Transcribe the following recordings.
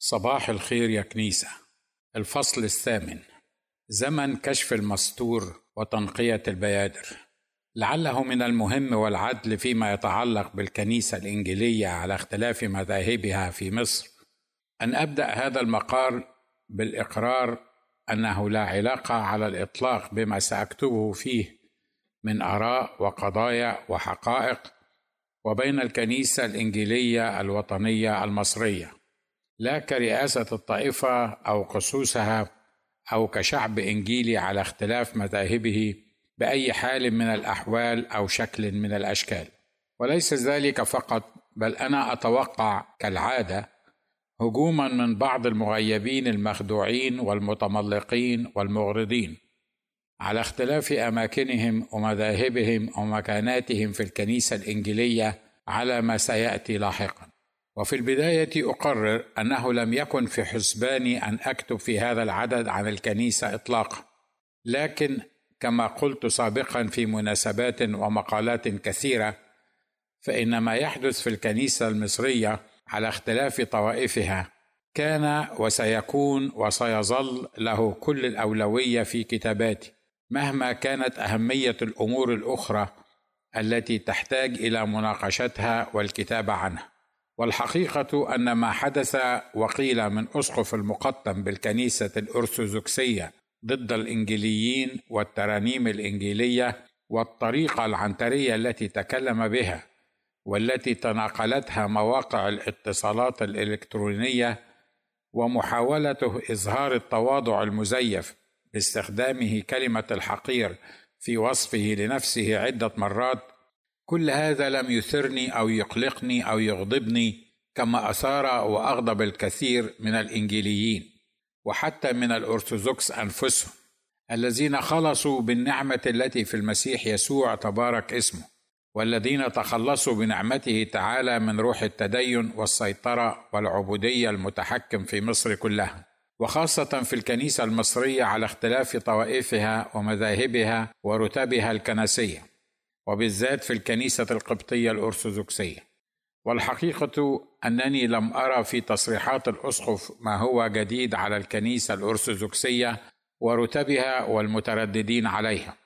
صباح الخير يا كنيسة. الفصل الثامن. زمن كشف المستور وتنقية البيادر. لعله من المهم والعدل فيما يتعلق بالكنيسة الإنجيلية على اختلاف مذاهبها في مصر أن أبدأ هذا المقال بالإقرار أنه لا علاقة على الإطلاق بما سأكتبه فيه من آراء وقضايا وحقائق وبين الكنيسة الإنجيلية الوطنية المصرية. لا كرئاسة الطائفة أو قصوصها أو كشعب إنجيلي على اختلاف مذاهبه بأي حال من الأحوال أو شكل من الأشكال. وليس ذلك فقط بل أنا أتوقع كالعادة هجوما من بعض المغيبين المخدوعين والمتملقين والمغرضين على اختلاف أماكنهم ومذاهبهم ومكاناتهم في الكنيسة الإنجيلية على ما سيأتي لاحقا. وفي البداية أقرر أنه لم يكن في حسباني أن أكتب في هذا العدد عن الكنيسة إطلاقا. لكن كما قلت سابقا في مناسبات ومقالات كثيرة فإن ما يحدث في الكنيسة المصرية على اختلاف طوائفها كان وسيكون وسيظل له كل الأولوية في كتاباتي مهما كانت أهمية الأمور الأخرى التي تحتاج إلى مناقشتها والكتابة عنها. والحقيقة أن ما حدث وقيل من أسقف المقطم بالكنيسة الأرثوذكسية ضد الانجيليين والترانيم الإنجيلية والطريقة العنتريه التي تكلم بها والتي تناقلتها مواقع الاتصالات الإلكترونية ومحاولته إظهار التواضع المزيف باستخدامه كلمة الحقير في وصفه لنفسه عدة مرات كل هذا لم يثرني أو يقلقني أو يغضبني كما أثار وأغضب الكثير من الإنجيليين وحتى من الأرثوذكس أنفسهم الذين خلصوا بالنعمة التي في المسيح يسوع تبارك اسمه والذين تخلصوا بنعمته تعالى من روح التدين والسيطرة والعبودية المتحكم في مصر كلها وخاصة في الكنيسة المصرية على اختلاف طوائفها ومذاهبها ورتبها الكنسية وبالذات في الكنيسة القبطية الأرثوذكسية. والحقيقة أنني لم أرى في تصريحات الأسقف ما هو جديد على الكنيسة الأرثوذكسية ورتبها والمترددين عليها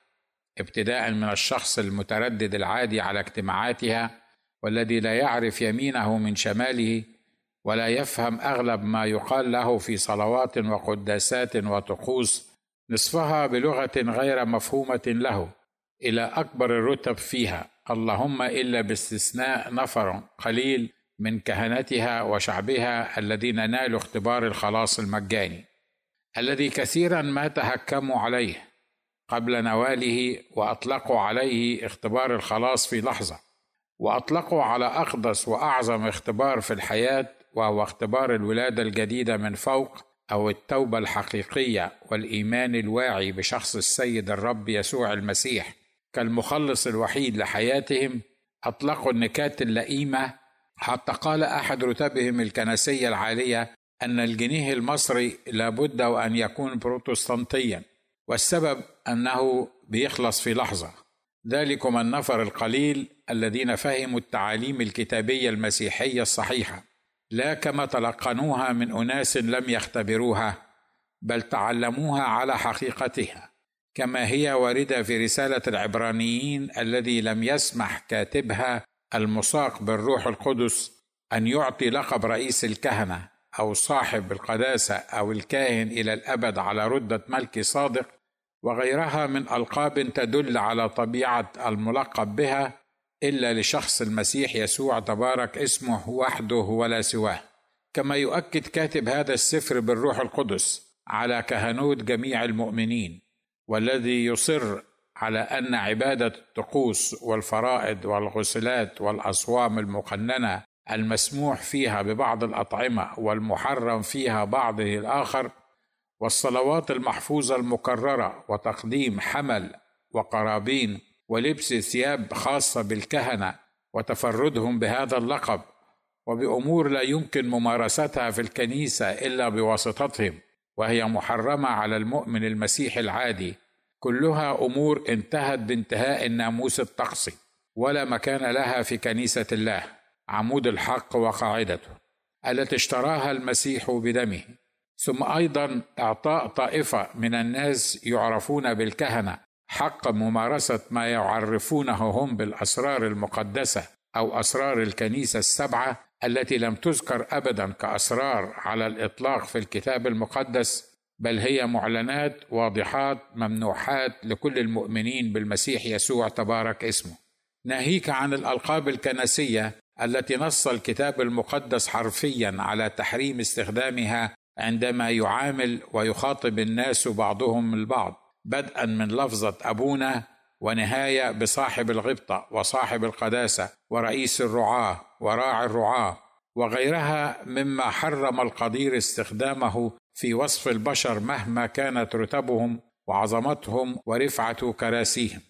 ابتداء من الشخص المتردد العادي على اجتماعاتها والذي لا يعرف يمينه من شماله ولا يفهم أغلب ما يقال له في صلوات وقداسات وطقوس نصفها بلغة غير مفهومة له. إلى أكبر الرتب فيها. اللهم إلا باستثناء نفر قليل من كهنتها وشعبها الذين نالوا اختبار الخلاص المجاني الذي كثيرا ما تهكموا عليه قبل نواله وأطلقوا عليه اختبار الخلاص في لحظة وأطلقوا على أقدس وأعظم اختبار في الحياة وهو اختبار الولادة الجديدة من فوق أو التوبة الحقيقية والإيمان الواعي بشخص السيد الرب يسوع المسيح. كالمخلص الوحيد لحياتهم أطلقوا النكات اللئيمة حتى قال أحد رتبهم الكنسية العالية أن الجنيه المصري لابد وان يكون بروتستانتيا والسبب أنه بيخلص في لحظة. ذلكم النفر القليل الذين فهموا التعاليم الكتابية المسيحية الصحيحة لا كما تلقنوها من أناس لم يختبروها بل تعلموها على حقيقتها. كما هي واردة في رسالة العبرانيين الذي لم يسمح كاتبها المساق بالروح القدس أن يعطي لقب رئيس الكهنة أو صاحب القداسة أو الكاهن إلى الأبد على ردة ملك صادق وغيرها من ألقاب تدل على طبيعة الملقب بها إلا لشخص المسيح يسوع تبارك اسمه وحده ولا سواه. كما يؤكد كاتب هذا السفر بالروح القدس على كهنوت جميع المؤمنين. والذي يصر على أن عبادة الطقوس والفرائض والغسلات والأصوام المقننة المسموح فيها ببعض الأطعمة والمحرم فيها بعضه الآخر والصلوات المحفوظة المكررة وتقديم حمل وقرابين ولبس ثياب خاصة بالكهنة وتفردهم بهذا اللقب وبأمور لا يمكن ممارستها في الكنيسة إلا بواسطتهم. وهي محرمة على المؤمن المسيحي العادي. كلها أمور انتهت بانتهاء الناموس الطقسي ولا مكان لها في كنيسة الله عمود الحق وقاعدته التي اشتراها المسيح بدمه. ثم أيضا إعطاء طائفة من الناس يعرفون بالكهنة حق ممارسة ما يعرفونه هم بالأسرار المقدسة أو أسرار الكنيسة السبعة التي لم تذكر ابدا كأسرار على الإطلاق في الكتاب المقدس بل هي معلنات واضحات ممنوحات لكل المؤمنين بالمسيح يسوع تبارك اسمه. ناهيك عن الألقاب الكنسية التي نص الكتاب المقدس حرفيا على تحريم استخدامها عندما يعامل ويخاطب الناس بعضهم البعض بدءا من لفظة أبونا ونهاية بصاحب الغبطة وصاحب القداسة ورئيس الرعاة. وراعي الرعاة وغيرها مما حرم القدير استخدامه في وصف البشر مهما كانت رتبهم وعظمتهم ورفعة كراسيهم.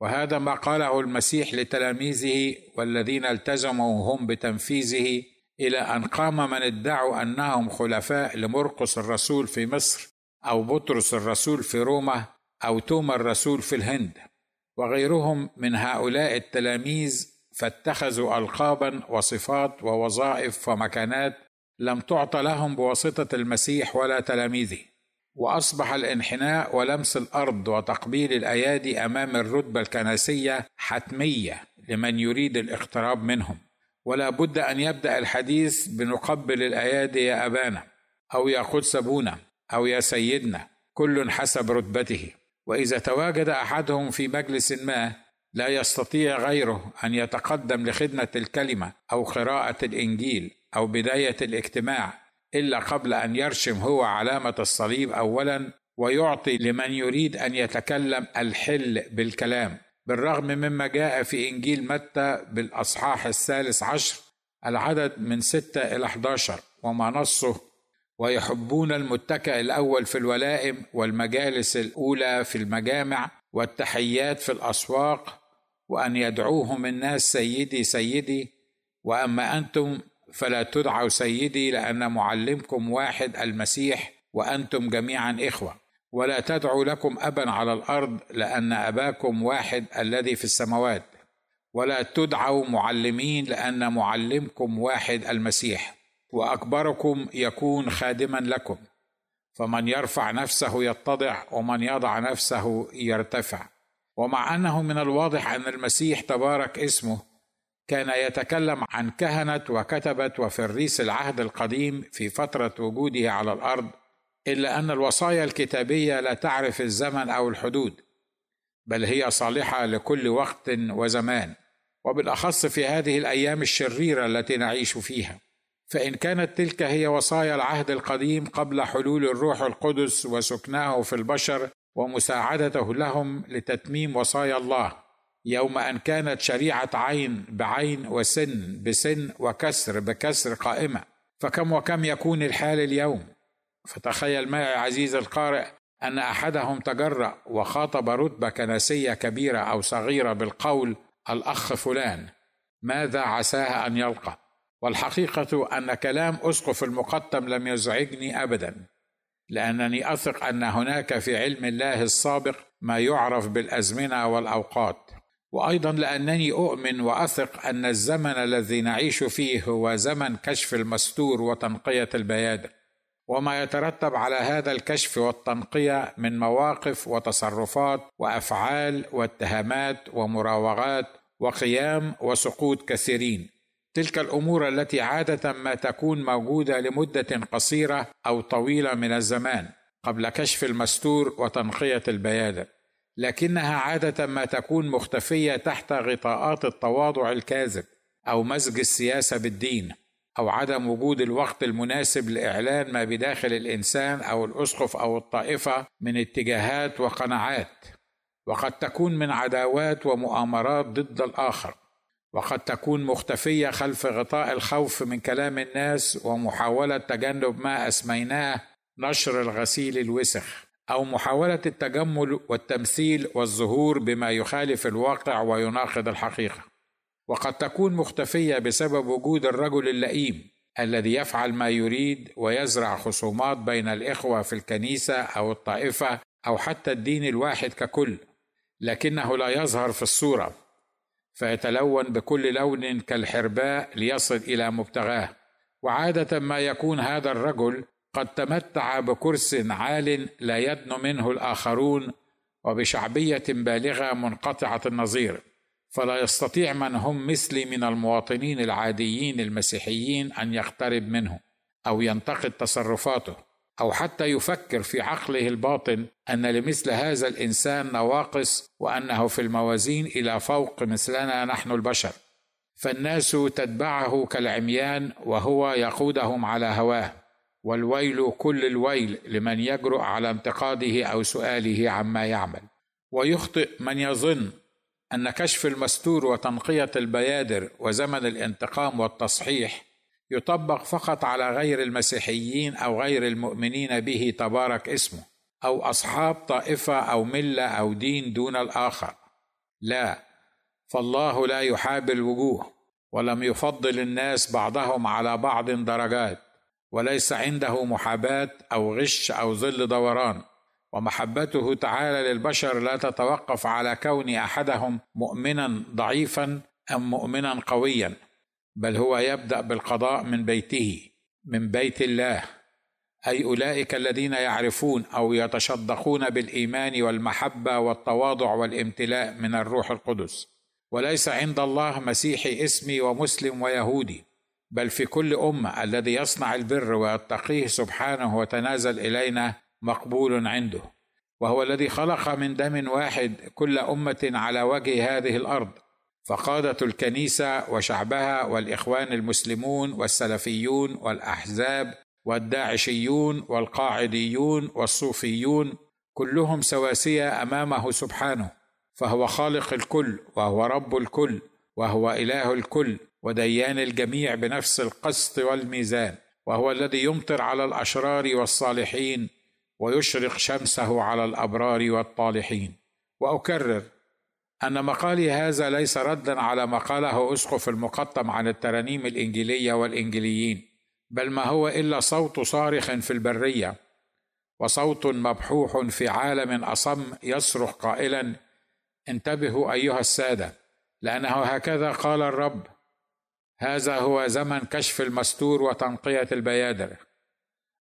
وهذا ما قاله المسيح لتلاميذه والذين التزموا هم بتنفيذه إلى أن قام من ادعوا أنهم خلفاء لمرقس الرسول في مصر أو بطرس الرسول في روما أو توما الرسول في الهند. وغيرهم من هؤلاء التلاميذ فاتخذوا القابا وصفات ووظائف ومكانات لم تعط لهم بواسطة المسيح ولا تلاميذه. وأصبح الانحناء ولمس الأرض وتقبيل الأيادي أمام الرتبة الكنسية حتمية لمن يريد الاقتراب منهم. ولا بد أن يبدأ الحديث بنقبل الأيادي يا أبانا أو يا قدس ابونا أو يا سيدنا كل حسب رتبته. وإذا تواجد أحدهم في مجلس ما لا يستطيع غيره أن يتقدم لخدمة الكلمة أو قراءة الإنجيل أو بداية الاجتماع إلا قبل أن يرشم هو علامة الصليب اولا ويعطي لمن يريد أن يتكلم الحل بالكلام. بالرغم مما جاء في إنجيل متى بالأصحاح الثالث عشر العدد من ستة إلى 11 وما نصه. ويحبون المتكأ الأول في الولائم والمجالس الأولى في المجامع والتحيات في الأسواق وأن يدعوهم الناس سيدي سيدي. وأما أنتم فلا تدعوا سيدي لأن معلمكم واحد المسيح وأنتم جميعا إخوة. ولا تدعوا لكم أبا على الأرض لأن أباكم واحد الذي في السماوات. ولا تدعوا معلمين لأن معلمكم واحد المسيح. وأكبركم يكون خادما لكم. فمن يرفع نفسه يتضع ومن يضع نفسه يرتفع. ومع أنه من الواضح أن المسيح تبارك اسمه كان يتكلم عن كهنه وكتبه وفريس العهد القديم في فترة وجوده على الأرض إلا أن الوصايا الكتابية لا تعرف الزمن أو الحدود بل هي صالحة لكل وقت وزمان وبالأخص في هذه الأيام الشريرة التي نعيش فيها. فإن كانت تلك هي وصايا العهد القديم قبل حلول الروح القدس وسكناه في البشر ومساعدته لهم لتتميم وصايا الله يوم أن كانت شريعة عين بعين وسن بسن وكسر بكسر قائمة. فكم وكم يكون الحال اليوم؟ فتخيل معي عزيز القارئ أن أحدهم تجرأ وخاطب رتبة كنسية كبيرة أو صغيرة بالقول الأخ فلان ماذا عساه أن يلقى؟ والحقيقة أن كلام أسقف المقطم لم يزعجني ابدا. لأنني أثق أن هناك في علم الله السابق ما يعرف بالأزمنة والأوقات. وأيضا لأنني أؤمن وأثق أن الزمن الذي نعيش فيه هو زمن كشف المستور وتنقية البيادر وما يترتب على هذا الكشف والتنقية من مواقف وتصرفات وأفعال واتهامات ومراوغات وقيام وسقوط كثيرين. تلك الأمور التي عادة ما تكون موجودة لمدة قصيرة أو طويلة من الزمان قبل كشف المستور وتنقية البيادر لكنها عادة ما تكون مختفية تحت غطاءات التواضع الكاذب أو مزج السياسة بالدين أو عدم وجود الوقت المناسب لإعلان ما بداخل الإنسان أو الأسقف أو الطائفة من اتجاهات وقناعات. وقد تكون من عداوات ومؤامرات ضد الآخر. وقد تكون مختفية خلف غطاء الخوف من كلام الناس ومحاولة تجنب ما أسميناه نشر الغسيل الوسخ أو محاولة التجمل والتمثيل والظهور بما يخالف الواقع ويناقض الحقيقة. وقد تكون مختفية بسبب وجود الرجل اللئيم الذي يفعل ما يريد ويزرع خصومات بين الإخوة في الكنيسة أو الطائفة أو حتى الدين الواحد ككل لكنه لا يظهر في الصورة. فيتلون بكل لون كالحرباء ليصل إلى مبتغاه. وعادة ما يكون هذا الرجل قد تمتع بكرس عال لا يدن منه الآخرون وبشعبية بالغة منقطعة النظير. فلا يستطيع من هم مثلي من المواطنين العاديين المسيحيين أن يقترب منه أو ينتقد تصرفاته. أو حتى يفكر في عقله الباطن أن لمثل هذا الإنسان نواقص وأنه في الموازين إلى فوق مثلنا نحن البشر. فالناس تتبعه كالعميان وهو يقودهم على هواه. والويل كل الويل لمن يجرؤ على انتقاده أو سؤاله عما يعمل. ويخطئ من يظن أن كشف المستور وتنقية البيادر وزمن الانتقام والتصحيح يطبق فقط على غير المسيحيين أو غير المؤمنين به تبارك اسمه أو أصحاب طائفة أو ملة أو دين دون الآخر. لا فالله لا يحاب الوجوه ولم يفضل الناس بعضهم على بعض درجات وليس عنده محاباة أو غش أو ظل دوران. ومحبته تعالى للبشر لا تتوقف على كون أحدهم مؤمنا ضعيفا أم مؤمنا قويا. بل هو يبدأ بالقضاء من بيته من بيت الله. أي أولئك الذين يعرفون أو يتشدقون بالإيمان والمحبة والتواضع والامتلاء من الروح القدس. وليس عند الله مسيحي اسمي ومسلم ويهودي بل في كل أمة الذي يصنع البر ويتقيه سبحانه وتنازل إلينا مقبول عنده. وهو الذي خلق من دم واحد كل أمة على وجه هذه الأرض فقادة الكنيسة وشعبها والإخوان المسلمون والسلفيون والأحزاب والداعشيون والقاعديون والصوفيون كلهم سواسية أمامه سبحانه فهو خالق الكل وهو رب الكل وهو إله الكل وديان الجميع بنفس القسط والميزان وهو الذي يمطر على الأشرار والصالحين ويشرق شمسه على الأبرار والطالحين. وأكرر أن مقالي هذا ليس ردا على ما قاله اسقف المقطم عن الترانيم الإنجيلية والانجيليين بل ما هو إلا صوت صارخ في البرية وصوت مبحوح في عالم أصم يصرخ قائلا انتبهوا أيها السادة لأنه هكذا قال الرب هذا هو زمن كشف المستور وتنقية البيادر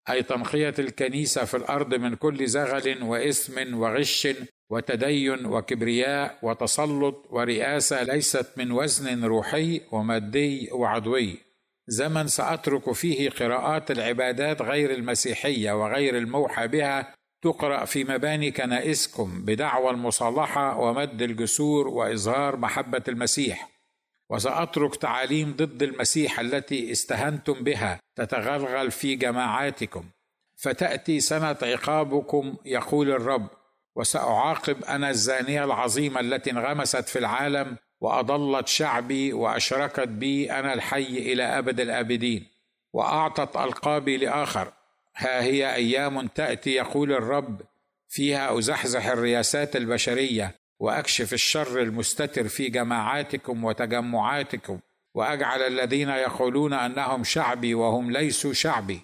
أي تنقية الكنيسة في الأرض من كل زغل وإثم وغش وتدين وكبرياء وتسلط ورئاسة ليست من وزن روحي ومادي وعضوي. زمن سأترك فيه قراءات العبادات غير المسيحية وغير الموحى بها تقرأ في مباني كنائسكم بدعوى المصالحة ومد الجسور وإظهار محبة المسيح. وسأترك تعاليم ضد المسيح التي استهنتم بها تتغلغل في جماعاتكم. فتأتي سنة عقابكم يقول الرب. وسأعاقب أنا الزانية العظيمة التي انغمست في العالم وأضلت شعبي وأشركت بي أنا الحي إلى أبد الأبدين وأعطت ألقابي لآخر. ها هي أيام تأتي يقول الرب فيها أزحزح الرياسات البشرية وأكشف الشر المستتر في جماعاتكم وتجمعاتكم وأجعل الذين يقولون أنهم شعبي وهم ليسوا شعبي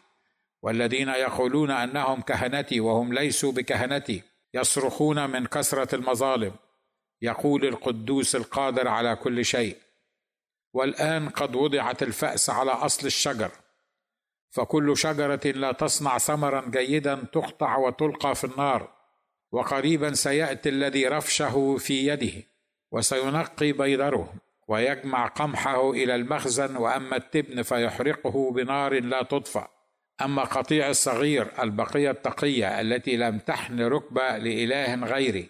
والذين يقولون أنهم كهنتي وهم ليسوا بكهنتي. يصرخون من كثرة المظالم. يقول القدوس القادر على كل شيء. والآن قد وضعت الفأس على أصل الشجر. فكل شجرة لا تصنع ثمرا جيدا تقطع وتلقى في النار. وقريبا سيأتي الذي رفشه في يده. وسينقي بيضره ويجمع قمحه إلى المخزن. وأما التبن فيحرقه بنار لا تطفأ. أما قطيع الصغير البقية التقية التي لم تحن ركبه لإله غيري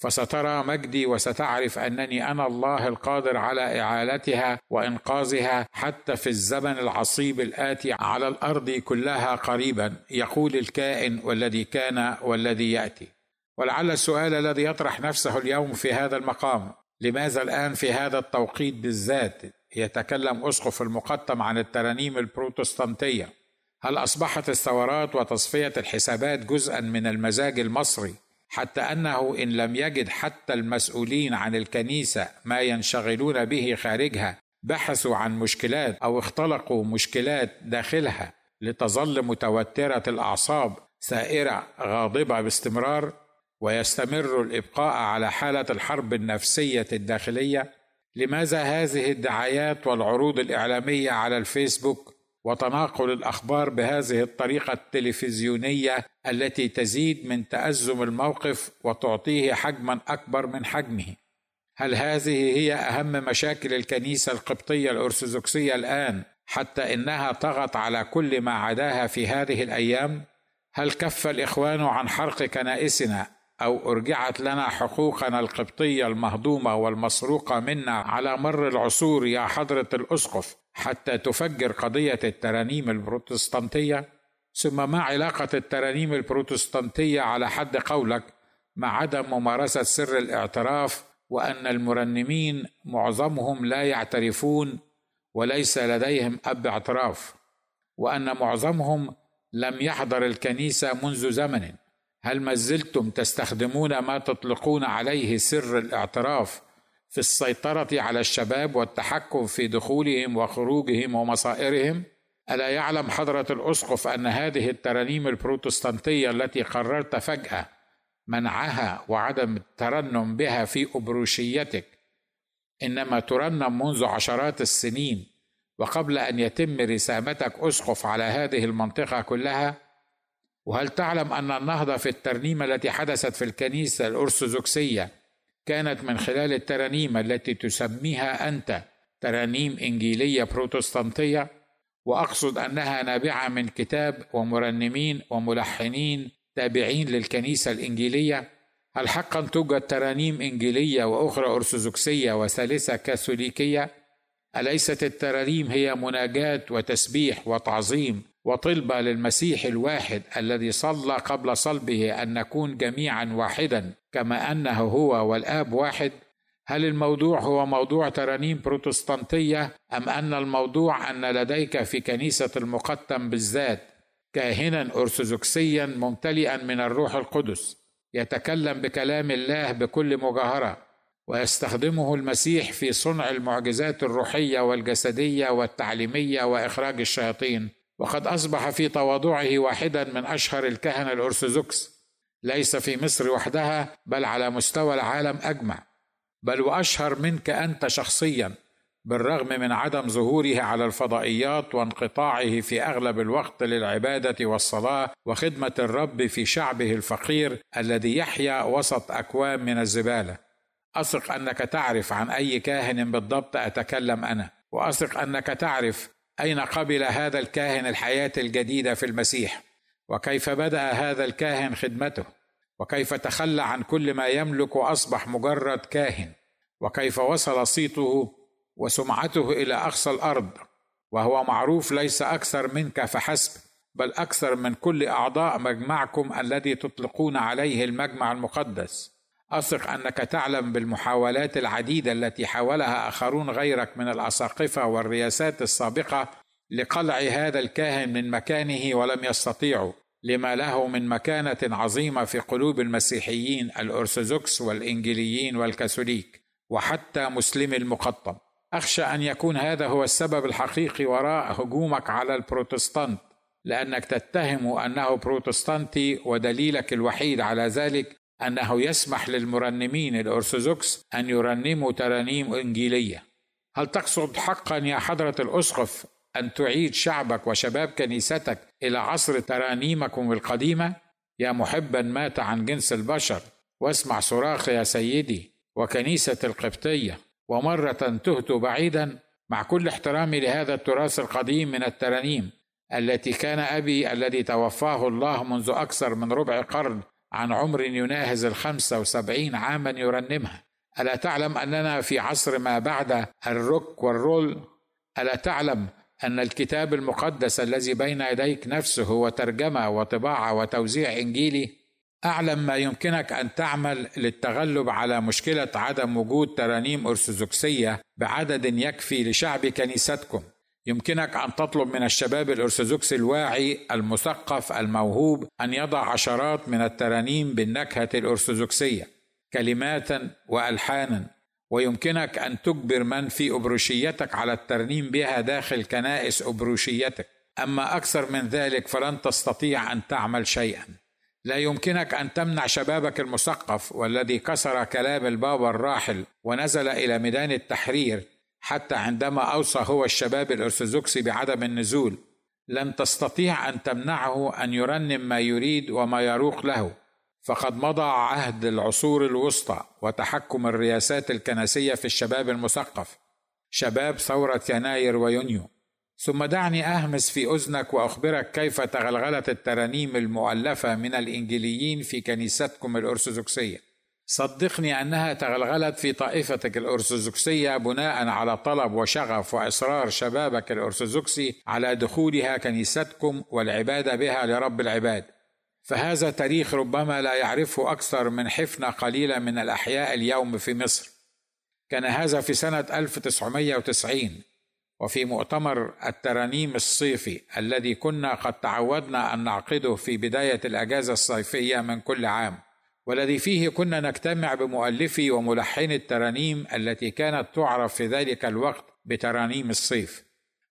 فسترى مجدي وستعرف أنني أنا الله القادر على إعالتها وإنقاذها حتى في الزمن العصيب الآتي على الأرض كلها قريبا يقول الكائن والذي كان والذي يأتي. ولعل السؤال الذي يطرح نفسه اليوم في هذا المقام لماذا الآن في هذا التوقيت بالذات يتكلم أسقف المقطم عن الترانيم البروتستانتية؟ هل أصبحت الثورات وتصفية الحسابات جزءا من المزاج المصري؟ حتى أنه إن لم يجد حتى المسؤولين عن الكنيسة ما ينشغلون به خارجها بحثوا عن مشكلات أو اختلقوا مشكلات داخلها لتظل متوترة الأعصاب ثائره غاضبة باستمرار ويستمر الإبقاء على حالة الحرب النفسية الداخلية؟ لماذا هذه الدعايات والعروض الإعلامية على الفيسبوك وتناقل الأخبار بهذه الطريقة التلفزيونية التي تزيد من تأزم الموقف وتعطيه حجما أكبر من حجمه. هل هذه هي أهم مشاكل الكنيسة القبطية الأرثوذكسية الآن حتى إنها طغت على كل ما عداها في هذه الأيام؟ هل كف الإخوان عن حرق كنائسنا أو أرجعت لنا حقوقنا القبطية المهضومة والمسروقه منا على مر العصور يا حضرة الأسقف؟ حتى تفجر قضية الترانيم البروتستانتية ثم ما علاقة الترانيم البروتستانتية على حد قولك مع عدم ممارسة سر الاعتراف وأن المرنمين معظمهم لا يعترفون وليس لديهم أب اعتراف وأن معظمهم لم يحضر الكنيسة منذ زمن. هل ما زلتم تستخدمون ما تطلقون عليه سر الاعتراف في السيطرة على الشباب والتحكم في دخولهم وخروجهم ومصائرهم ألا يعلم حضرة الأسقف أن هذه الترانيم البروتستانتية التي قررت فجأة منعها وعدم الترنم بها في أبروشيتك إنما ترنم منذ عشرات السنين وقبل أن يتم رسامتك أسقف على هذه المنطقة كلها؟ وهل تعلم أن النهضة في الترنيمه التي حدثت في الكنيسة الأرثوذكسية كانت من خلال الترانيم التي تسميها أنت ترانيم إنجيلية بروتستانتية وأقصد أنها نابعة من كتاب ومرنمين وملحنين تابعين للكنيسة الإنجيلية. هل حقا توجد ترانيم إنجيلية وأخرى أرثوذكسية وثالثة كاثوليكية؟ أليست الترانيم هي مناجاة وتسبيح وتعظيم وطلبه للمسيح الواحد الذي صلى قبل صلبه أن نكون جميعا واحدا كما أنه هو والآب واحد. هل الموضوع هو موضوع ترانيم بروتستانتية أم أن الموضوع أن لديك في كنيسة المقدم بالذات كاهنا ارثوذكسيا ممتلئا من الروح القدس يتكلم بكلام الله بكل مجاهرة ويستخدمه المسيح في صنع المعجزات الروحية والجسدية والتعليمية وإخراج الشياطين؟ وقد أصبح في تواضعه واحدا من أشهر الكهنة الأرثوذكس. ليس في مصر وحدها بل على مستوى العالم أجمع. بل وأشهر منك أنت شخصيا بالرغم من عدم ظهوره على الفضائيات وانقطاعه في أغلب الوقت للعبادة والصلاة وخدمة الرب في شعبه الفقير الذي يحيا وسط أكوام من الزبالة. أثق أنك تعرف عن أي كاهن بالضبط أتكلم أنا. وأثق أنك تعرف أين قبل هذا الكاهن الحياة الجديدة في المسيح؟ وكيف بدأ هذا الكاهن خدمته؟ وكيف تخلى عن كل ما يملك وأصبح مجرد كاهن؟ وكيف وصل صيته وسمعته إلى أقصى الأرض؟ وهو معروف ليس أكثر منك فحسب بل أكثر من كل أعضاء مجمعكم الذي تطلقون عليه المجمع المقدس. أثق أنك تعلم بالمحاولات العديدة التي حاولها آخرون غيرك من الأساقفة والرياسات السابقة لقلع هذا الكاهن من مكانه ولم يستطيعوا لما له من مكانة عظيمة في قلوب المسيحيين الأرثوذكس والانجيليين والكاثوليك وحتى مسلمي المقطم. أخشى أن يكون هذا هو السبب الحقيقي وراء هجومك على البروتستانت لأنك تتهم أنه بروتستانتي ودليلك الوحيد على ذلك أنه يسمح للمرنمين الأرثوذكس أن يرنموا ترانيم إنجيلية. هل تقصد حقا يا حضرة الأسقف أن تعيد شعبك وشباب كنيستك إلى عصر ترانيمكم القديمة؟ يا محبا مات عن جنس البشر. واسمع صراخ يا سيدي وكنيسة القبطية. ومرة تهت بعيدا مع كل احترامي لهذا التراث القديم من الترانيم التي كان أبي الذي توفاه الله منذ أكثر من ربع قرن. عن عمر يناهز الخمسة وسبعين عاما يرنمها. ألا تعلم أننا في عصر ما بعد الروك والرول؟ ألا تعلم أن الكتاب المقدس الذي بين يديك نفسه هو ترجمة وطباعة وتوزيع إنجيلي أعلم ما يمكنك أن تعمل للتغلب على مشكلة عدم وجود ترانيم أرثوذكسية بعدد يكفي لشعب كنيستكم. يمكنك أن تطلب من الشباب الارثوذكسي الواعي المثقف الموهوب أن يضع عشرات من الترانيم بالنكهة الأرثوذكسية كلمات وألحانا. ويمكنك أن تجبر من في أبروشيتك على الترنيم بها داخل كنائس أبروشيتك. أما أكثر من ذلك فلن تستطيع أن تعمل شيئا. لا يمكنك أن تمنع شبابك المثقف والذي كسر كلام البابا الراحل ونزل إلى ميدان التحرير حتى عندما أوصى هو الشباب الارثوذكسي بعدم النزول لن تستطيع أن تمنعه أن يرنم ما يريد وما يروق له. فقد مضى عهد العصور الوسطى وتحكم الرياسات الكنسية في الشباب المثقف. شباب ثورة يناير ويونيو. ثم دعني أهمس في أذنك وأخبرك كيف تغلغلت الترانيم المؤلفة من الانجيليين في كنيستكم الأرثوذكسية. صدقني أنها تغلغلت في طائفتك الأرثوذكسية بناء على طلب وشغف وإصرار شبابك الأرثوذكسي على دخولها كنيستكم والعبادة بها لرب العباد. فهذا تاريخ ربما لا يعرفه أكثر من حفنة قليلة من الأحياء اليوم في مصر. كان هذا في سنة 1990 وفي مؤتمر الترانيم الصيفي الذي كنا قد تعودنا أن نعقده في بداية الأجازة الصيفية من كل عام. والذي فيه كنا نجتمع بمؤلفي وملحني الترانيم التي كانت تعرف في ذلك الوقت بترانيم الصيف.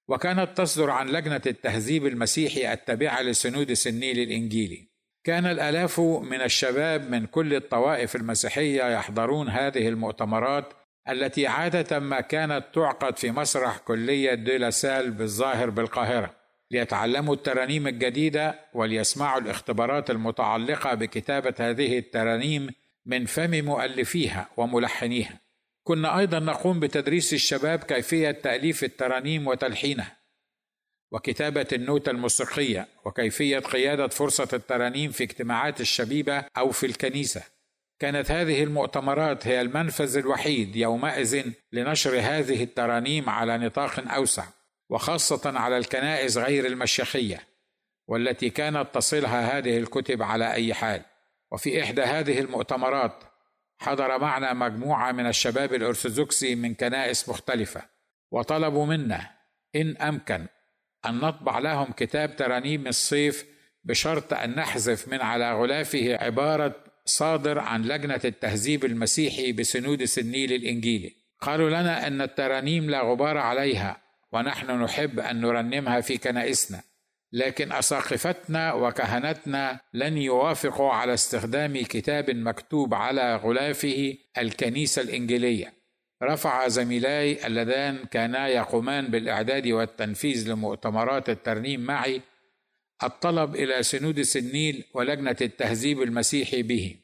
وكانت تصدر عن لجنة التهذيب المسيحي التابعة لسنود النيل الانجيلي كان الألاف من الشباب من كل الطوائف المسيحية يحضرون هذه المؤتمرات التي عادة ما كانت تعقد في مسرح كلية ديلاسال بالظاهر بالقاهرة. ليتعلموا الترانيم الجديدة وليسمعوا الاختبارات المتعلقة بكتابة هذه الترانيم من فم مؤلفيها وملحنيها. كنا أيضا نقوم بتدريس الشباب كيفية تأليف الترانيم وتلحينها وكتابة النوتة الموسيقية وكيفية قيادة فرصة الترانيم في اجتماعات الشبيبة أو في الكنيسة كانت هذه المؤتمرات هي المنفذ الوحيد يومئذ لنشر هذه الترانيم على نطاق أوسع وخاصة على الكنائس غير المشيخية والتي كانت تصلها هذه الكتب على أي حال. وفي إحدى هذه المؤتمرات حضر معنا مجموعة من الشباب الأرثوذكسي من كنائس مختلفة وطلبوا منا إن أمكن أن نطبع لهم كتاب ترانيم الصيف بشرط أن نحذف من على غلافه عبارة صادر عن لجنة التهذيب المسيحي بسنود النيل الإنجيلي قالوا لنا أن الترانيم لا غبار عليها ونحن نحب أن نرنمها في كنائسنا لكن أساقفتنا وكهنتنا لن يوافقوا على استخدام كتاب مكتوب على غلافه الكنيسة الإنجيلية. رفع زميلاي اللذان كانا يقومان بالإعداد والتنفيذ لمؤتمرات الترنيم معي الطلب إلى سنود النيل ولجنة التهذيب المسيحي به.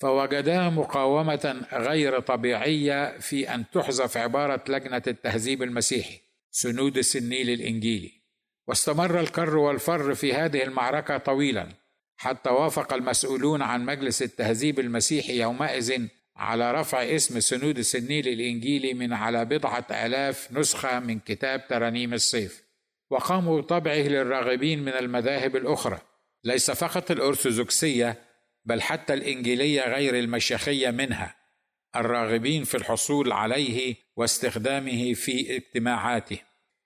فوجدا مقاومة غير طبيعية في أن تحذف عبارة لجنة التهذيب المسيحي. سنود النيل الإنجيلي. واستمر الكر والفر في هذه المعركة طويلا حتى وافق المسؤولون عن مجلس التهذيب المسيحي يومئذ على رفع اسم سنود النيل الإنجيلي من على بضعة آلاف نسخة من كتاب ترانيم الصيف. وقاموا بطبعه للراغبين من المذاهب الأخرى. ليس فقط الأرثوذكسية بل حتى الإنجيلية غير المشيخية منها. الراغبين في الحصول عليه واستخدامه في اجتماعاته.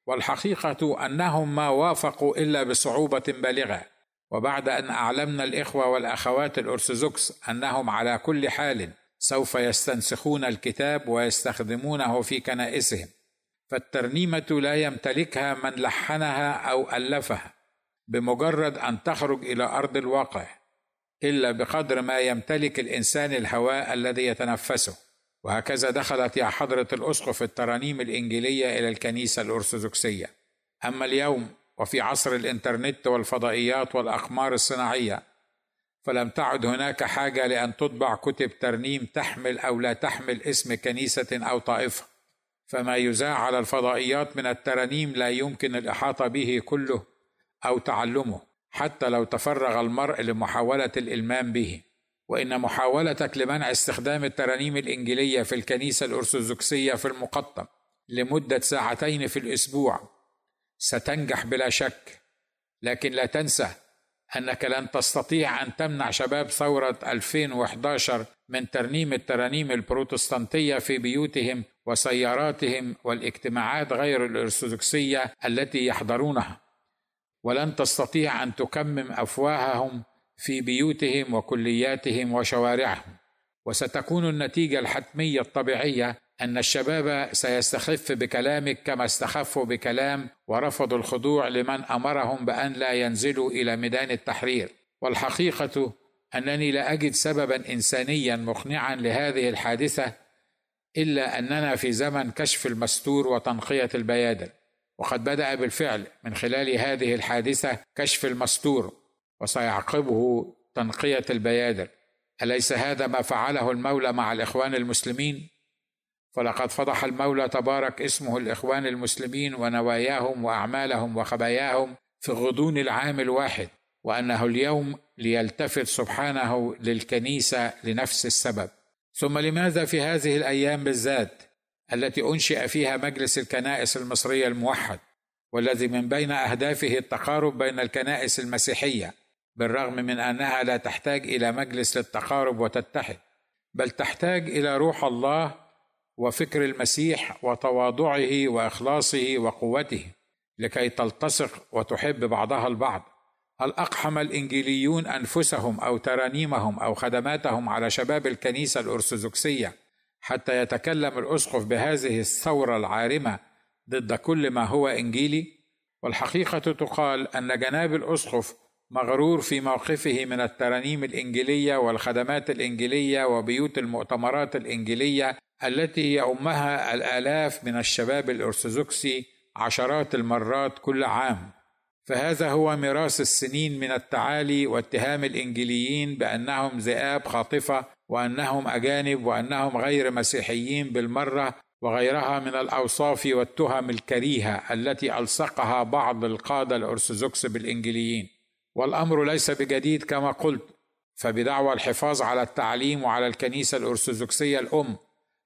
والحقيقة أنهم ما وافقوا إلا بصعوبة بالغة. وبعد أن أعلمنا الإخوة والأخوات الأرثوذكس أنهم على كل حال سوف يستنسخون الكتاب ويستخدمونه في كنائسهم. فالترنيمة لا يمتلكها من لحنها أو ألفها. بمجرد أن تخرج إلى أرض الواقع. إلا بقدر ما يمتلك الإنسان الهواء الذي يتنفسه. وهكذا دخلت يا حضرة الأسقف الترانيم الإنجيلية إلى الكنيسة الأرثوذكسية. أما اليوم وفي عصر الإنترنت والفضائيات والأقمار الصناعية فلم تعد هناك حاجة لأن تطبع كتب ترنيم تحمل أو لا تحمل اسم كنيسة أو طائفة. فما يذاع على الفضائيات من الترانيم لا يمكن الإحاطة به كله أو تعلمه. حتى لو تفرغ المرء لمحاولة الإلمام به. وإن محاولتك لمنع استخدام الترانيم الإنجيلية في الكنيسة الأرثوذكسية في المقطم لمدة ساعتين في الأسبوع ستنجح بلا شك. لكن لا تنسى أنك لن تستطيع أن تمنع شباب ثورة 2011 من ترنيم الترانيم البروتستانتية في بيوتهم وسياراتهم والاجتماعات غير الأرثوذكسية التي يحضرونها. ولن تستطيع أن تكمم أفواههم في بيوتهم وكلياتهم وشوارعهم. وستكون النتيجة الحتمية الطبيعية أن الشباب سيستخف بكلامك كما استخفوا بكلام ورفضوا الخضوع لمن أمرهم بأن لا ينزلوا إلى ميدان التحرير. والحقيقة أنني لا أجد سببا انسانيا مقنعا لهذه الحادثة إلا أننا في زمن كشف المستور وتنقية البيادر وقد بدأ بالفعل من خلال هذه الحادثة كشف المستور وسيعقبه تنقية البيادر. أليس هذا ما فعله المولى مع الإخوان المسلمين؟ فلقد فضح المولى تبارك اسمه الإخوان المسلمين ونواياهم وأعمالهم وخباياهم في غضون العام الواحد وأنه اليوم ليلتفت سبحانه للكنيسة لنفس السبب. ثم لماذا في هذه الأيام بالذات؟ التي أنشئ فيها مجلس الكنائس المصرية الموحد والذي من بين أهدافه التقارب بين الكنائس المسيحية بالرغم من أنها لا تحتاج إلى مجلس للتقارب وتتحد بل تحتاج إلى روح الله وفكر المسيح وتواضعه وإخلاصه وقوته لكي تلتصق وتحب بعضها البعض. هل اقحم الإنجيليون أنفسهم أو ترانيمهم أو خدماتهم على شباب الكنيسة الأرثوذكسية حتى يتكلم الأسقف بهذه الثورة العارمة ضد كل ما هو إنجيلي؟ والحقيقة تقال أن جناب الأسقف مغرور في موقفه من الترانيم الإنجيلية والخدمات الإنجيلية وبيوت المؤتمرات الإنجيلية التي يؤمها الآلاف من الشباب الارثوذكسي عشرات المرات كل عام. فهذا هو ميراث السنين من التعالي واتهام الإنجيليين بأنهم ذئاب خاطفة وأنهم أجانب وأنهم غير مسيحيين بالمرة وغيرها من الأوصاف والتهم الكريهة التي ألصقها بعض القادة الأرثوذكس بالانجيليين والأمر ليس بجديد كما قلت فبدعوى الحفاظ على التعليم وعلى الكنيسة الأرثوذكسية الأم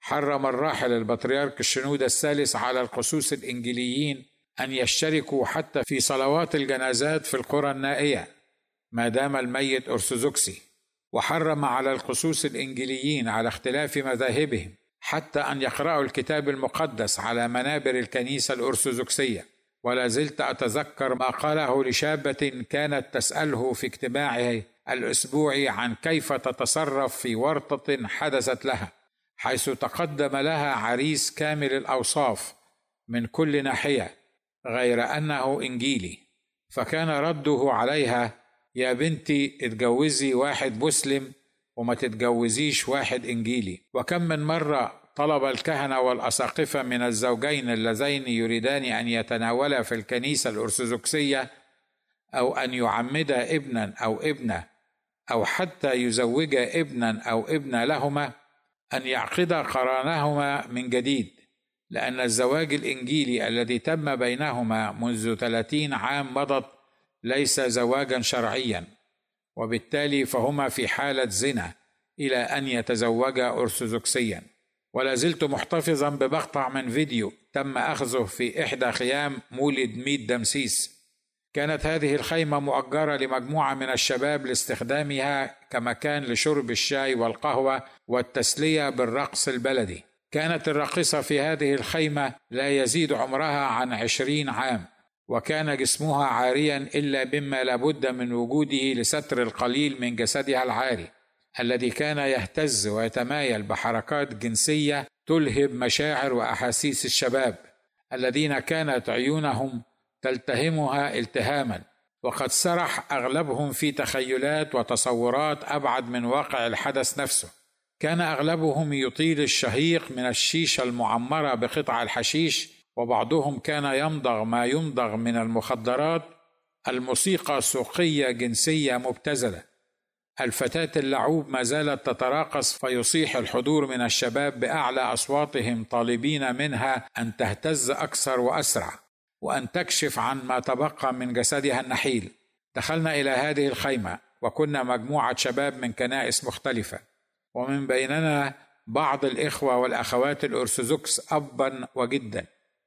حرم الراحل البطريرك الشنودة الثالث على القسوس الإنجيليين أن يشتركوا حتى في صلوات الجنازات في القرى النائية ما دام الميت أرثوذكسي. وحرم على القسوس الإنجيليين على اختلاف مذاهبهم حتى أن يقرأوا الكتاب المقدس على منابر الكنيسة الأرثوذكسية. ولا زلت أتذكر ما قاله لشابة كانت تسأله في اجتماعه الاسبوعي عن كيف تتصرف في ورطة حدثت لها حيث تقدم لها عريس كامل الأوصاف من كل ناحية غير أنه إنجيلي فكان رده عليها يا بنتي اتجوزي واحد مسلم وما تتجوزيش واحد إنجيلي. وكم من مرة طلب الكهنة والأساقفة من الزوجين اللذين يريدان أن يتناولا في الكنيسة الأرثوذكسية أو أن يعمدا ابنا أو ابنة أو حتى يزوجا ابنا أو ابنة لهما أن يعقدا قرانهما من جديد. لأن الزواج الإنجيلي الذي تم بينهما منذ ثلاثين عام مضت ليس زواجا شرعيا وبالتالي فهما في حالة زنا إلى أن يتزوجا أرثوذكسيا. ولا زلت محتفظا بمقطع من فيديو تم أخذه في إحدى خيام مولد ميت دمسيس. كانت هذه الخيمة مؤجرة لمجموعة من الشباب لاستخدامها كمكان لشرب الشاي والقهوة والتسلية بالرقص البلدي. كانت الراقصة في هذه الخيمة لا يزيد عمرها عن عشرين عام. وكان جسمها عاريا إلا بما لابد من وجوده لستر القليل من جسدها العاري الذي كان يهتز ويتمايل بحركات جنسية تلهب مشاعر وأحاسيس الشباب الذين كانت عيونهم تلتهمها التهاما وقد سرح أغلبهم في تخيلات وتصورات أبعد من واقع الحدث نفسه. كان أغلبهم يطيل الشهيق من الشيشة المعمرة بقطع الحشيش وبعضهم كان يمضغ ما يمضغ من المخدرات الموسيقى سوقية جنسية مبتذلة. الفتاة اللعوب ما زالت تتراقص فيصيح الحضور من الشباب بأعلى أصواتهم طالبين منها أن تهتز أكثر وأسرع وأن تكشف عن ما تبقى من جسدها النحيل. دخلنا إلى هذه الخيمة وكنا مجموعة شباب من كنائس مختلفة. ومن بيننا بعض الإخوة والأخوات الأرثوذكس أبا وجدا.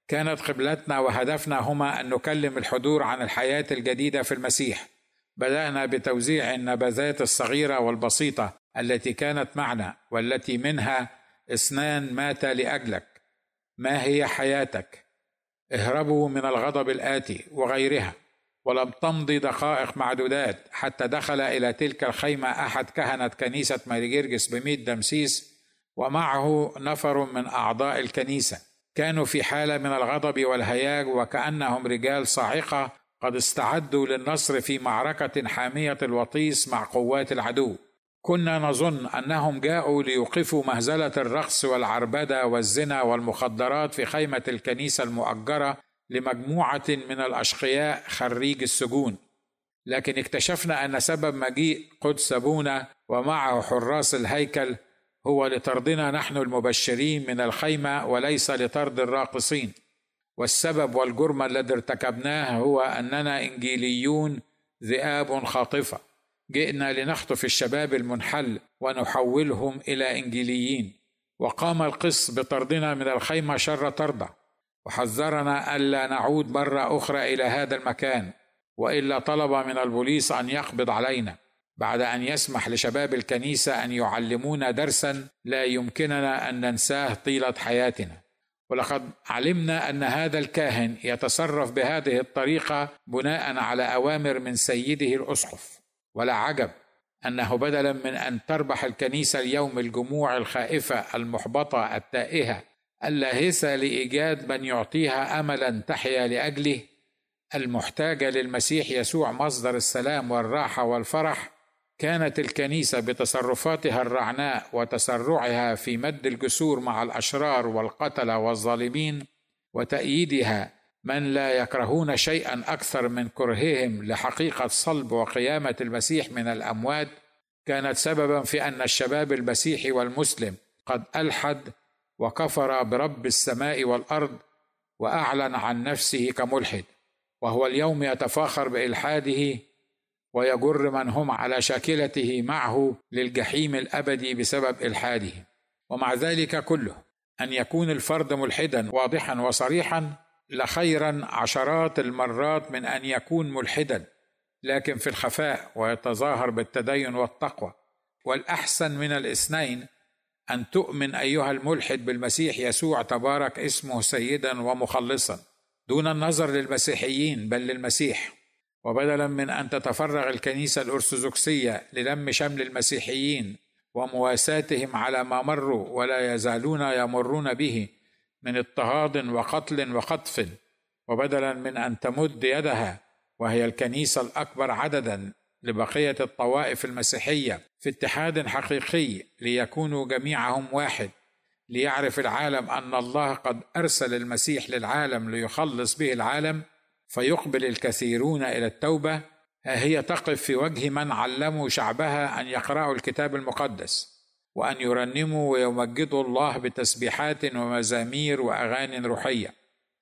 كانت قبلتنا وهدفنا هما أن نكلم الحضور عن الحياة الجديدة في المسيح. بدأنا بتوزيع النبذات الصغيرة والبسيطة التي كانت معنا والتي منها اثنان مات لأجلك. ما هي حياتك؟ اهربوا من الغضب الآتي وغيرها ولم تمضي دقائق معدودات حتى دخل إلى تلك الخيمة أحد كهنة كنيسة ماري جرجس بميت دمسيس ومعه نفر من أعضاء الكنيسة. كانوا في حالة من الغضب والهياج وكأنهم رجال صاعقة قد استعدوا للنصر في معركة حامية الوطيس مع قوات العدو. كنا نظن أنهم جاءوا ليوقفوا مهزلة الرقص والعربدة والزنا والمخدرات في خيمة الكنيسة المؤجرة لمجموعة من الأشقياء خريج السجون. لكن اكتشفنا أن سبب مجيء قدس أبونا ومعه حراس الهيكل هو لطردنا نحن المبشرين من الخيمة وليس لطرد الراقصين. والسبب والجرم الذي ارتكبناه هو أننا إنجيليون ذئاب خاطفة. جئنا لنخطف الشباب المنحل ونحولهم إلى إنجيليين. وقام القس بطردنا من الخيمة شر طرده. وحذرنا ألا نعود مرة أخرى إلى هذا المكان. وإلا طلب من البوليس أن يقبض علينا. بعد أن يسمح لشباب الكنيسة أن يعلمونا درسا لا يمكننا أن ننساه طيلة حياتنا. ولقد علمنا أن هذا الكاهن يتصرف بهذه الطريقة بناء على أوامر من سيده الأسقف. ولا عجب أنه بدلا من أن تربح الكنيسة اليوم الجموع الخائفة المحبطة التائهة اللاهثه لإيجاد من يعطيها املا تحيا لأجله المحتاجة للمسيح يسوع مصدر السلام والراحة والفرح كانت الكنيسة بتصرفاتها الرعناء وتسرعها في مد الجسور مع الأشرار والقتله والظالمين وتأييدها من لا يكرهون شيئا أكثر من كرههم لحقيقة صلب وقيامة المسيح من الأموات كانت سببا في أن الشباب المسيحي والمسلم قد ألحد وكفر برب السماء والأرض وأعلن عن نفسه كملحد وهو اليوم يتفاخر بإلحاده ويجر من هم على شاكلته معه للجحيم الأبدي بسبب إلحاده. ومع ذلك كله أن يكون الفرد ملحدا واضحا وصريحا لخيرا عشرات المرات من أن يكون ملحدا. لكن في الخفاء ويتظاهر بالتدين والتقوى. والأحسن من الاثنين أن تؤمن أيها الملحد بالمسيح يسوع تبارك اسمه سيدا ومخلصا دون النظر للمسيحيين بل للمسيح. وبدلا من أن تتفرغ الكنيسة الأرثوذكسية للم شمل المسيحيين ومواساتهم على ما مروا ولا يزالون يمرون به من اضطهاد وقتل وخطف وبدلا من أن تمد يدها وهي الكنيسة الأكبر عددا لبقية الطوائف المسيحية في اتحاد حقيقي ليكونوا جميعهم واحد ليعرف العالم أن الله قد أرسل المسيح للعالم ليخلص به العالم فيقبل الكثيرون إلى التوبة. ها هي تقف في وجه من علموا شعبها أن يقرأوا الكتاب المقدس وأن يرنموا ويمجدوا الله بتسبيحات ومزامير وأغاني روحية.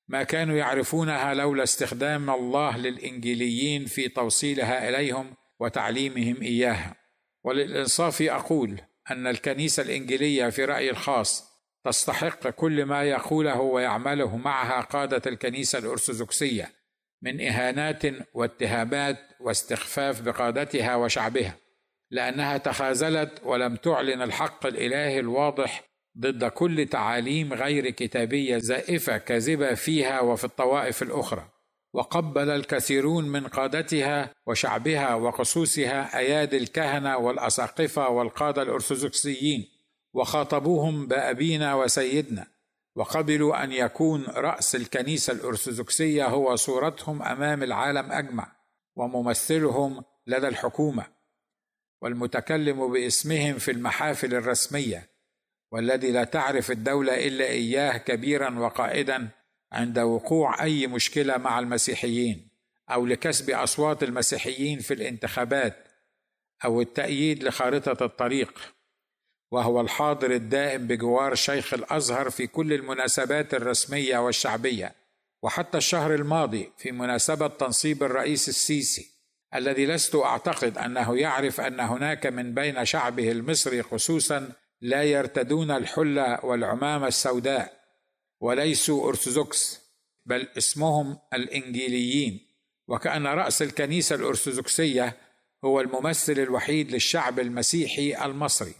ما كانوا يعرفونها لولا استخدام الله للإنجيليين في توصيلها إليهم وتعليمهم إياها. وللإنصاف أقول أن الكنيسة الإنجيلية في رأيي الخاص تستحق كل ما يقوله ويعمله معها قادة الكنيسة الأرثوذكسية. من إهانات واتهامات واستخفاف بقادتها وشعبها لأنها تخاذلت ولم تعلن الحق الإلهي الواضح ضد كل تعاليم غير كتابية زائفة كاذبة فيها وفي الطوائف الأخرى. وقبل الكثيرون من قادتها وشعبها وقصوصها أيادي الكهنة والأساقفة والقادة الأرثوذكسيين وخاطبوهم بأبينا وسيدنا. وقبلوا أن يكون رأس الكنيسة الأرثوذكسية هو صورتهم أمام العالم أجمع وممثلهم لدى الحكومة والمتكلم باسمهم في المحافل الرسمية والذي لا تعرف الدولة إلا إياه كبيرا وقائدا عند وقوع أي مشكلة مع المسيحيين أو لكسب أصوات المسيحيين في الانتخابات أو التأييد لخارطة الطريق. وهو الحاضر الدائم بجوار شيخ الأزهر في كل المناسبات الرسمية والشعبية وحتى الشهر الماضي في مناسبة تنصيب الرئيس السيسي الذي لست أعتقد أنه يعرف أن هناك من بين شعبه المصري خصوصا لا يرتدون الحلة والعمامة السوداء وليسوا أرثوذكس بل اسمهم الإنجيليين وكأن رأس الكنيسة الأرثوذكسية هو الممثل الوحيد للشعب المسيحي المصري.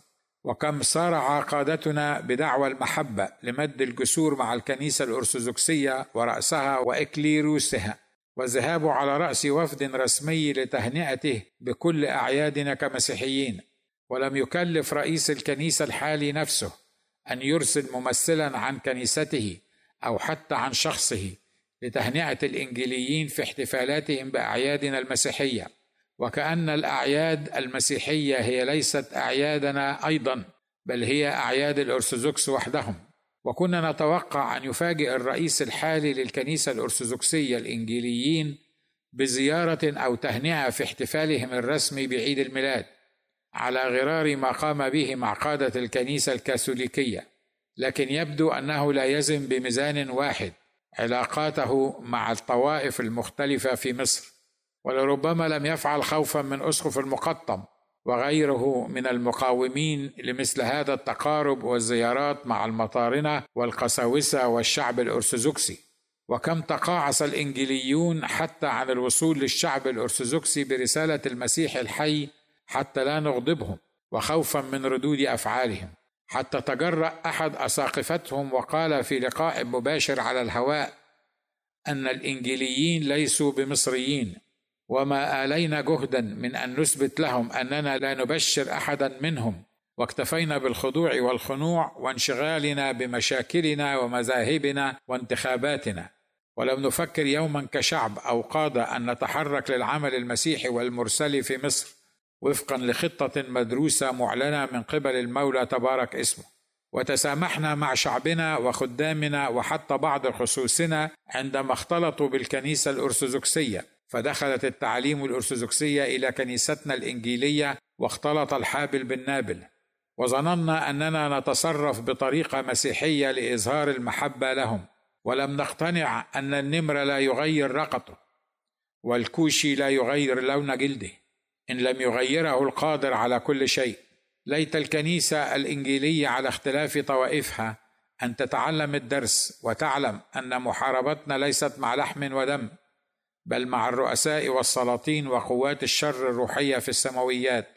وكم صارع قادتنا بدعوى المحبة لمد الجسور مع الكنيسة الأرثوذكسية ورأسها وإكليروسها والذهاب على رأس وفد رسمي لتهنئته بكل أعيادنا كمسيحيين. ولم يكلف رئيس الكنيسة الحالي نفسه أن يرسل ممثلا عن كنيسته أو حتى عن شخصه لتهنئة الإنجيليين في احتفالاتهم بأعيادنا المسيحية. وكأن الأعياد المسيحية هي ليست أعيادنا أيضا بل هي أعياد الأرثوذكس وحدهم. وكنا نتوقع أن يفاجئ الرئيس الحالي للكنيسة الأرثوذكسية الإنجيليين بزيارة أو تهنئة في احتفالهم الرسمي بعيد الميلاد على غرار ما قام به مع قاده الكنيسة الكاثوليكية. لكن يبدو أنه لا يزن بميزان واحد علاقاته مع الطوائف المختلفة في مصر. ولربما لم يفعل خوفا من أسقف المقطم وغيره من المقاومين لمثل هذا التقارب والزيارات مع المطارنة والقساوسة والشعب الأرثوذكسي. وكم تقاعس الانجيليون حتى عن الوصول للشعب الأرثوذكسي برسالة المسيح الحي حتى لا نغضبهم وخوفا من ردود أفعالهم. حتى تجرأ أحد أساقفتهم وقال في لقاء مباشر على الهواء أن الانجيليين ليسوا بمصريين. وما آلينا جهدا من أن نثبت لهم أننا لا نبشر احدا منهم. واكتفينا بالخضوع والخنوع وانشغالنا بمشاكلنا ومذاهبنا وانتخاباتنا. ولم نفكر يوما كشعب أو قاده أن نتحرك للعمل المسيحي والمرسلي في مصر وفقا لخطة مدروسة معلنة من قبل المولى تبارك اسمه. وتسامحنا مع شعبنا وخدامنا وحتى بعض خصوصنا عندما اختلطوا بالكنيسة الأرثوذكسية. فدخلت التعاليم الأرثوذكسية إلى كنيستنا الإنجيلية واختلط الحابل بالنابل. وظننا أننا نتصرف بطريقة مسيحية لإظهار المحبة لهم ولم نقتنع أن النمر لا يغير رقته والكوشي لا يغير لون جلده. إن لم يغيره القادر على كل شيء. ليت الكنيسة الإنجيلية على اختلاف طوائفها أن تتعلم الدرس وتعلم أن محاربتنا ليست مع لحم ودم. بل مع الرؤساء والسلاطين وقوات الشر الروحية في السماويات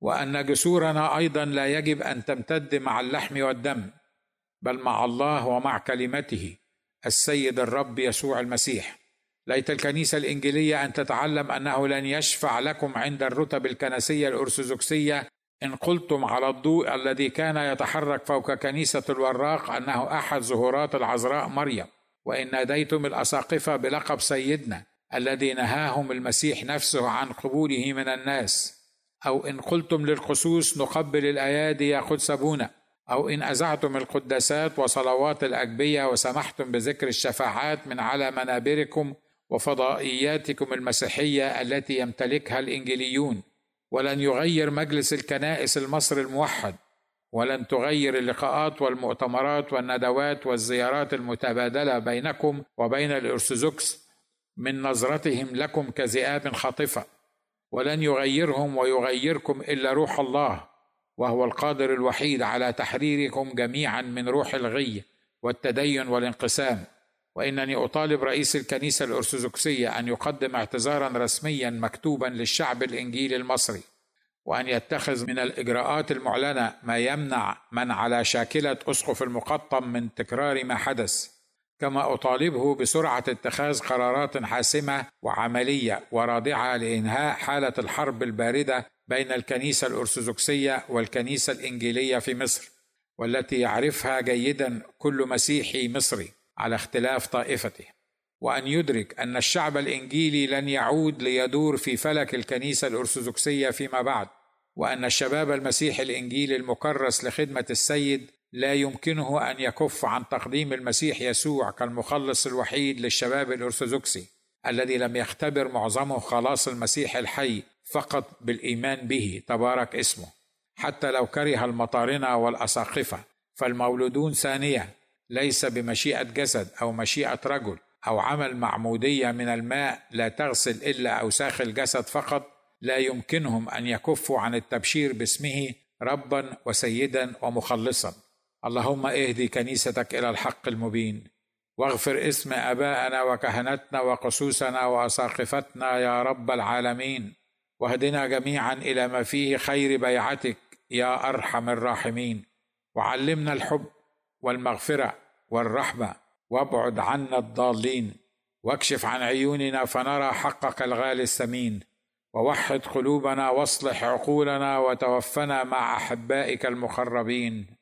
وأن جسورنا أيضا لا يجب أن تمتد مع اللحم والدم بل مع الله ومع كلمته السيد الرب يسوع المسيح. ليت الكنيسة الإنجيلية أن تتعلم أنه لن يشفع لكم عند الرتب الكنسية الأرثوذكسية إن قلتم على الضوء الذي كان يتحرك فوق كنيسة الوراق أنه أحد ظهورات العذراء مريم وإن ناديتم الأساقفة بلقب سيدنا. الذي نهاهم المسيح نفسه عن قبوله من الناس. أو إن قلتم للخصوص نقبل الأيادي يا قدس ابونا أو إن أذعتم القداسات وصلوات الاجبيه وسمحتم بذكر الشفاعات من على منابركم وفضائياتكم المسيحية التي يمتلكها الانجيليون ولن يغير مجلس الكنائس المصري الموحد. ولن تغير اللقاءات والمؤتمرات والندوات والزيارات المتبادلة بينكم وبين الأرثوذكس من نظرتهم لكم كذئاب خاطفة ولن يغيرهم ويغيركم إلا روح الله وهو القادر الوحيد على تحريركم جميعا من روح الغي والتدين والانقسام. وإنني أطالب رئيس الكنيسة الأرثوذكسية أن يقدم اعتذارا رسميا مكتوبا للشعب الانجيلي المصري وأن يتخذ من الإجراءات المعلنة ما يمنع من على شاكلة أسقف المقطم من تكرار ما حدث. كما أطالبه بسرعة اتخاذ قرارات حاسمة وعملية ورادعه لإنهاء حالة الحرب الباردة بين الكنيسة الأرثوذكسية والكنيسة الإنجيلية في مصر والتي يعرفها جيدا كل مسيحي مصري على اختلاف طائفته. وأن يدرك أن الشعب الإنجيلي لن يعود ليدور في فلك الكنيسة الأرثوذكسية فيما بعد وأن الشباب المسيحي الإنجيلي المكرس لخدمة السيد لا يمكنه أن يكف عن تقديم المسيح يسوع كالمخلص الوحيد للشباب الأرثوذكسي الذي لم يختبر معظمه خلاص المسيح الحي فقط بالإيمان به تبارك اسمه. حتى لو كره المطارنة والأساقفة فالمولودون ثانية ليس بمشيئة جسد أو مشيئة رجل أو عمل معمودية من الماء لا تغسل إلا أوساخ الجسد فقط لا يمكنهم أن يكفوا عن التبشير باسمه ربا وسيدا ومخلصا. اللهم اهدي كنيستك إلى الحق المبين. واغفر اسم ابائنا وكهنتنا وقسوسنا واساقفتنا يا رب العالمين. واهدنا جميعا إلى ما فيه خير بيعتك يا ارحم الراحمين. وعلمنا الحب والمغفرة والرحمة. وابعد عنا الضالين. واكشف عن عيوننا فنرى حقك الغالي الثمين ووحد قلوبنا واصلح عقولنا وتوفنا مع أحبائك المقربين